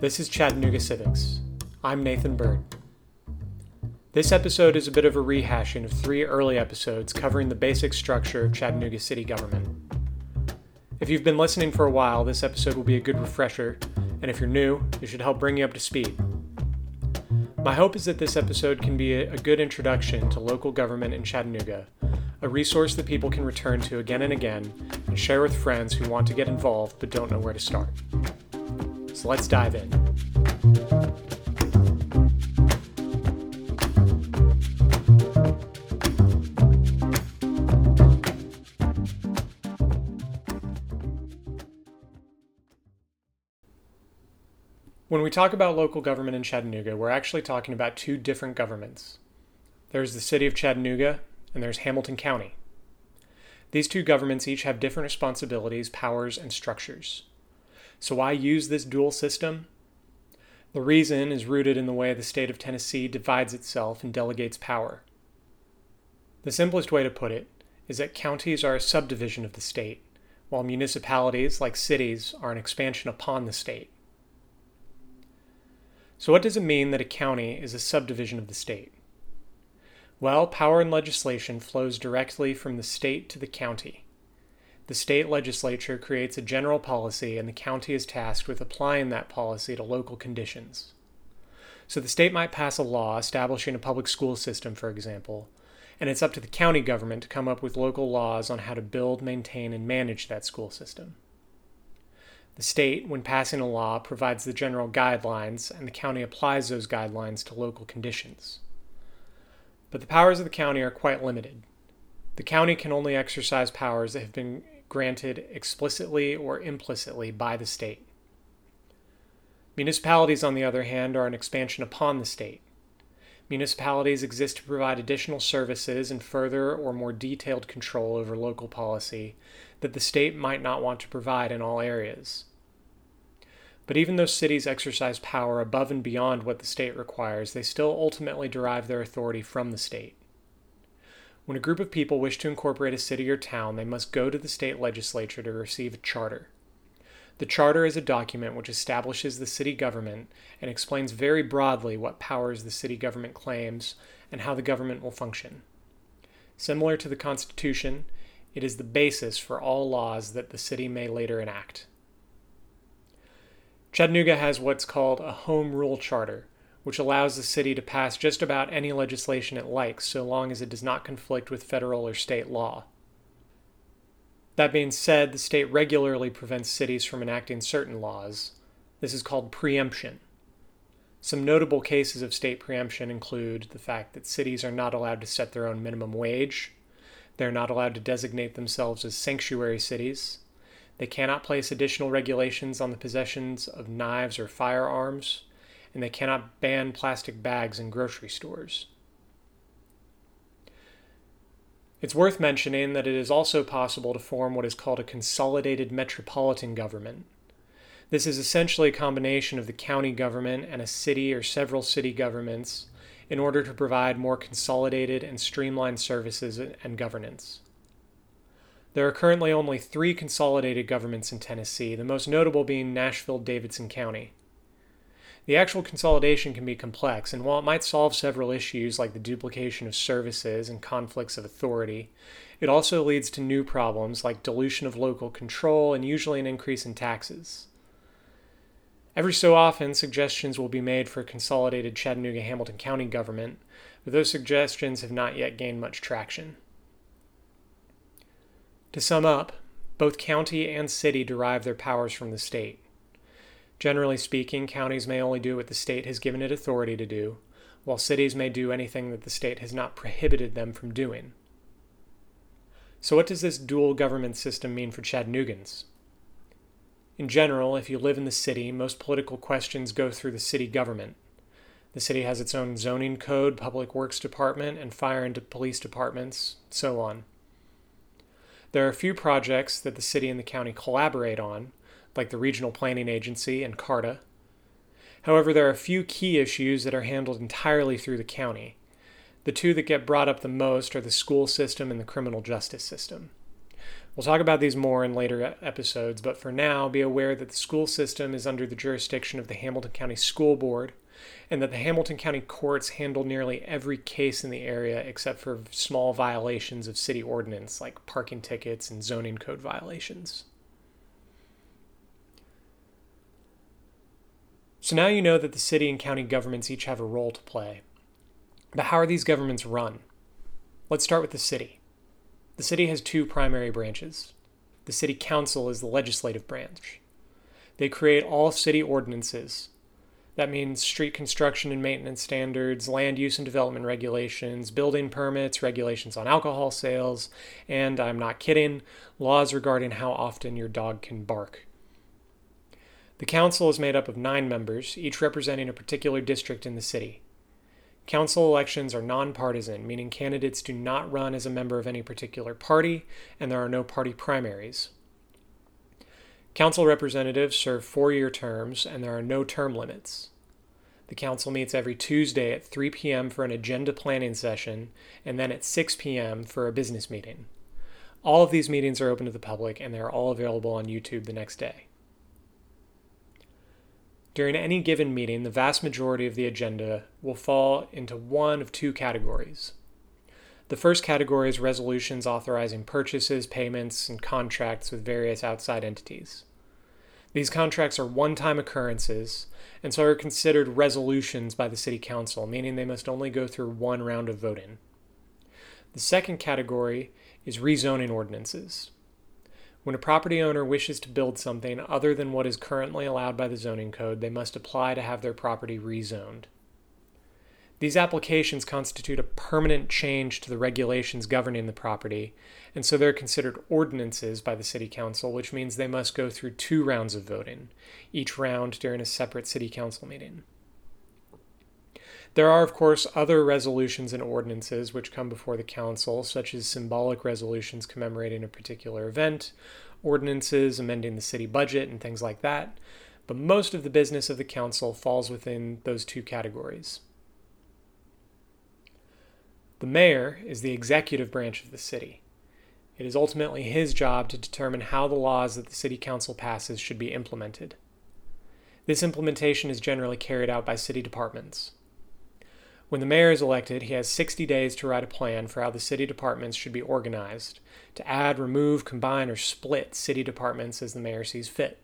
This is Chattanooga Civics. I'm Nathan Bird. This episode is a bit of a rehashing of three early episodes covering the basic structure of Chattanooga city government. If you've been listening for a while, this episode will be a good refresher, and if you're new, it should help bring you up to speed. My hope is that this episode can be a good introduction to local government in Chattanooga, a resource that people can return to again and again and share with friends who want to get involved but don't know where to start. So let's dive in. When we talk about local government in Chattanooga, we're actually talking about two different governments. There's the city of Chattanooga, and there's Hamilton County. These two governments each have different responsibilities, powers, and structures. So, why use this dual system? The reason is rooted in the way the state of Tennessee divides itself and delegates power. The simplest way to put it is that counties are a subdivision of the state, while municipalities, like cities, are an expansion upon the state. So, what does it mean that a county is a subdivision of the state? Well, power and legislation flows directly from the state to the county. The state legislature creates a general policy, and the county is tasked with applying that policy to local conditions. So the state might pass a law establishing a public school system, for example, and it's up to the county government to come up with local laws on how to build, maintain, and manage that school system. The state, when passing a law, provides the general guidelines, and the county applies those guidelines to local conditions. But the powers of the county are quite limited. The county can only exercise powers that have been granted explicitly or implicitly by the state. Municipalities, on the other hand, are an expansion upon the state. Municipalities exist to provide additional services and further or more detailed control over local policy that the state might not want to provide in all areas. But even though cities exercise power above and beyond what the state requires, they still ultimately derive their authority from the state. When a group of people wish to incorporate a city or town, they must go to the state legislature to receive a charter. The charter is a document which establishes the city government and explains very broadly what powers the city government claims and how the government will function. Similar to the Constitution, it is the basis for all laws that the city may later enact. Chattanooga has what's called a Home Rule Charter, which allows the city to pass just about any legislation it likes so long as it does not conflict with federal or state law. That being said, the state regularly prevents cities from enacting certain laws. This is called preemption. Some notable cases of state preemption include the fact that cities are not allowed to set their own minimum wage, they're not allowed to designate themselves as sanctuary cities, they cannot place additional regulations on the possessions of knives or firearms, and they cannot ban plastic bags in grocery stores. It's worth mentioning that it is also possible to form what is called a consolidated metropolitan government. This is essentially a combination of the county government and a city or several city governments in order to provide more consolidated and streamlined services and governance. There are currently only three consolidated governments in Tennessee, the most notable being Nashville Davidson County. The actual consolidation can be complex, and while it might solve several issues like the duplication of services and conflicts of authority, it also leads to new problems like dilution of local control and usually an increase in taxes. Every so often, suggestions will be made for a consolidated Chattanooga Hamilton County government, but those suggestions have not yet gained much traction. To sum up, both county and city derive their powers from the state. Generally speaking, counties may only do what the state has given it authority to do, while cities may do anything that the state has not prohibited them from doing. So, what does this dual government system mean for Chattanoogans? In general, if you live in the city, most political questions go through the city government. The city has its own zoning code, public works department, and fire and police departments, so on. There are a few projects that the city and the county collaborate on, like the Regional Planning Agency and CARTA. However, there are a few key issues that are handled entirely through the county. The two that get brought up the most are the school system and the criminal justice system. We'll talk about these more in later episodes, but for now, be aware that the school system is under the jurisdiction of the Hamilton County School Board and that the Hamilton County courts handle nearly every case in the area except for small violations of city ordinance like parking tickets and zoning code violations. So now you know that the city and county governments each have a role to play. But how are these governments run? Let's start with the city. The city has two primary branches. The city council is the legislative branch. They create all city ordinances. That means street construction and maintenance standards, land use and development regulations, building permits, regulations on alcohol sales, and I'm not kidding, laws regarding how often your dog can bark. The council is made up of nine members, each representing a particular district in the city. Council elections are nonpartisan, meaning candidates do not run as a member of any particular party, and there are no party primaries. Council representatives serve four year terms, and there are no term limits. The council meets every Tuesday at 3 p.m. for an agenda planning session, and then at 6 p.m. for a business meeting. All of these meetings are open to the public, and they are all available on YouTube the next day. During any given meeting, the vast majority of the agenda will fall into one of two categories. The first category is resolutions authorizing purchases, payments, and contracts with various outside entities. These contracts are one time occurrences and so are considered resolutions by the City Council, meaning they must only go through one round of voting. The second category is rezoning ordinances. When a property owner wishes to build something other than what is currently allowed by the zoning code, they must apply to have their property rezoned. These applications constitute a permanent change to the regulations governing the property, and so they're considered ordinances by the City Council, which means they must go through two rounds of voting, each round during a separate City Council meeting. There are, of course, other resolutions and ordinances which come before the Council, such as symbolic resolutions commemorating a particular event, ordinances amending the city budget, and things like that. But most of the business of the Council falls within those two categories. The mayor is the executive branch of the city. It is ultimately his job to determine how the laws that the City Council passes should be implemented. This implementation is generally carried out by city departments. When the mayor is elected, he has 60 days to write a plan for how the city departments should be organized, to add, remove, combine, or split city departments as the mayor sees fit.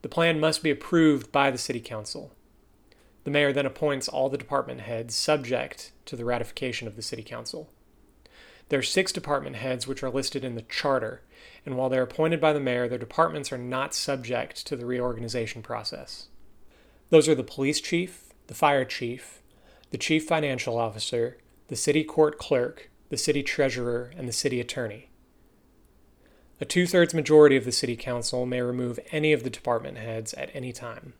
The plan must be approved by the city council. The mayor then appoints all the department heads subject to the ratification of the city council. There are six department heads which are listed in the charter, and while they're appointed by the mayor, their departments are not subject to the reorganization process. Those are the police chief, the fire chief, the chief financial officer, the city court clerk, the city treasurer, and the city attorney. A two thirds majority of the city council may remove any of the department heads at any time.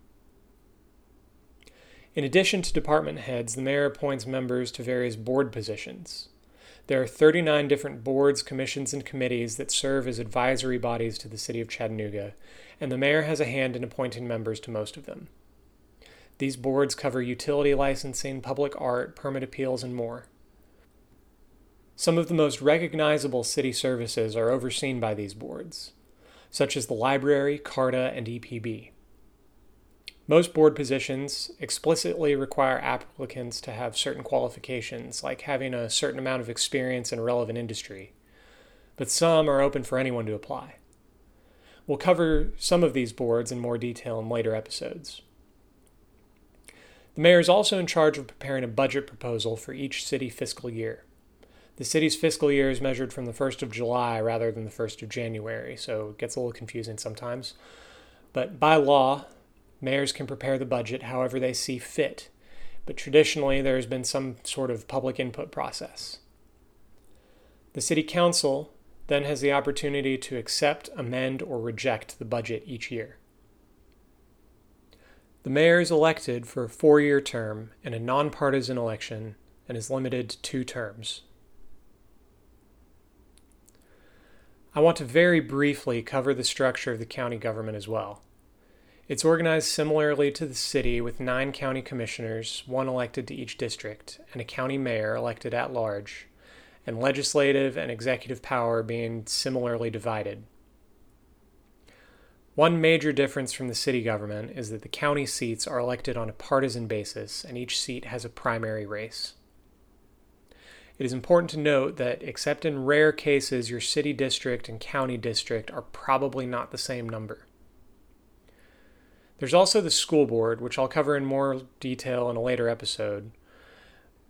In addition to department heads, the mayor appoints members to various board positions. There are 39 different boards, commissions, and committees that serve as advisory bodies to the city of Chattanooga, and the mayor has a hand in appointing members to most of them. These boards cover utility licensing, public art, permit appeals, and more. Some of the most recognizable city services are overseen by these boards, such as the library, CARTA, and EPB. Most board positions explicitly require applicants to have certain qualifications, like having a certain amount of experience in a relevant industry, but some are open for anyone to apply. We'll cover some of these boards in more detail in later episodes. The mayor is also in charge of preparing a budget proposal for each city fiscal year. The city's fiscal year is measured from the 1st of July rather than the 1st of January, so it gets a little confusing sometimes. But by law, mayors can prepare the budget however they see fit, but traditionally there has been some sort of public input process. The City Council then has the opportunity to accept, amend, or reject the budget each year. The mayor is elected for a four year term in a nonpartisan election and is limited to two terms. I want to very briefly cover the structure of the county government as well. It's organized similarly to the city with nine county commissioners, one elected to each district, and a county mayor elected at large, and legislative and executive power being similarly divided. One major difference from the city government is that the county seats are elected on a partisan basis, and each seat has a primary race. It is important to note that, except in rare cases, your city district and county district are probably not the same number. There's also the school board, which I'll cover in more detail in a later episode.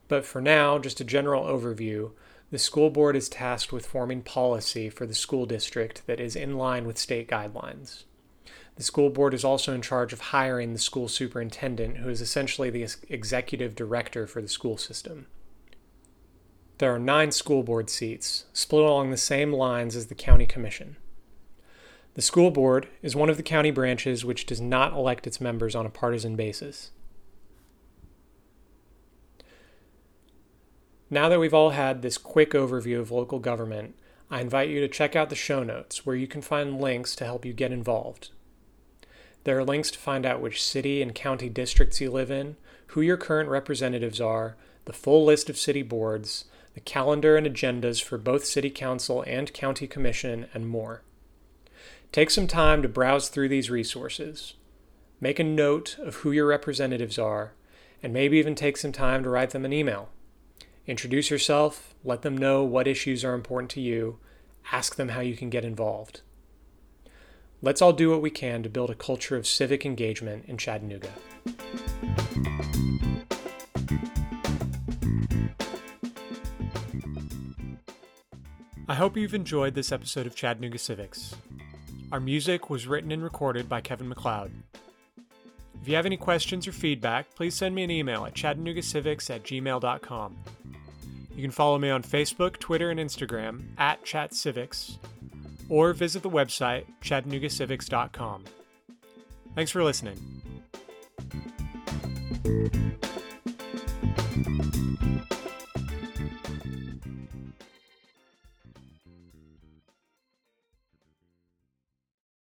But for now, just a general overview the school board is tasked with forming policy for the school district that is in line with state guidelines. The school board is also in charge of hiring the school superintendent, who is essentially the executive director for the school system. There are nine school board seats, split along the same lines as the county commission. The school board is one of the county branches which does not elect its members on a partisan basis. Now that we've all had this quick overview of local government, I invite you to check out the show notes where you can find links to help you get involved. There are links to find out which city and county districts you live in, who your current representatives are, the full list of city boards, the calendar and agendas for both City Council and County Commission, and more. Take some time to browse through these resources. Make a note of who your representatives are, and maybe even take some time to write them an email. Introduce yourself, let them know what issues are important to you, ask them how you can get involved. Let's all do what we can to build a culture of civic engagement in Chattanooga. I hope you've enjoyed this episode of Chattanooga Civics. Our music was written and recorded by Kevin MacLeod. If you have any questions or feedback, please send me an email at chattanoogacivics at gmail.com. You can follow me on Facebook, Twitter, and Instagram at ChatCivics, or visit the website chattanoogacivics.com. Thanks for listening.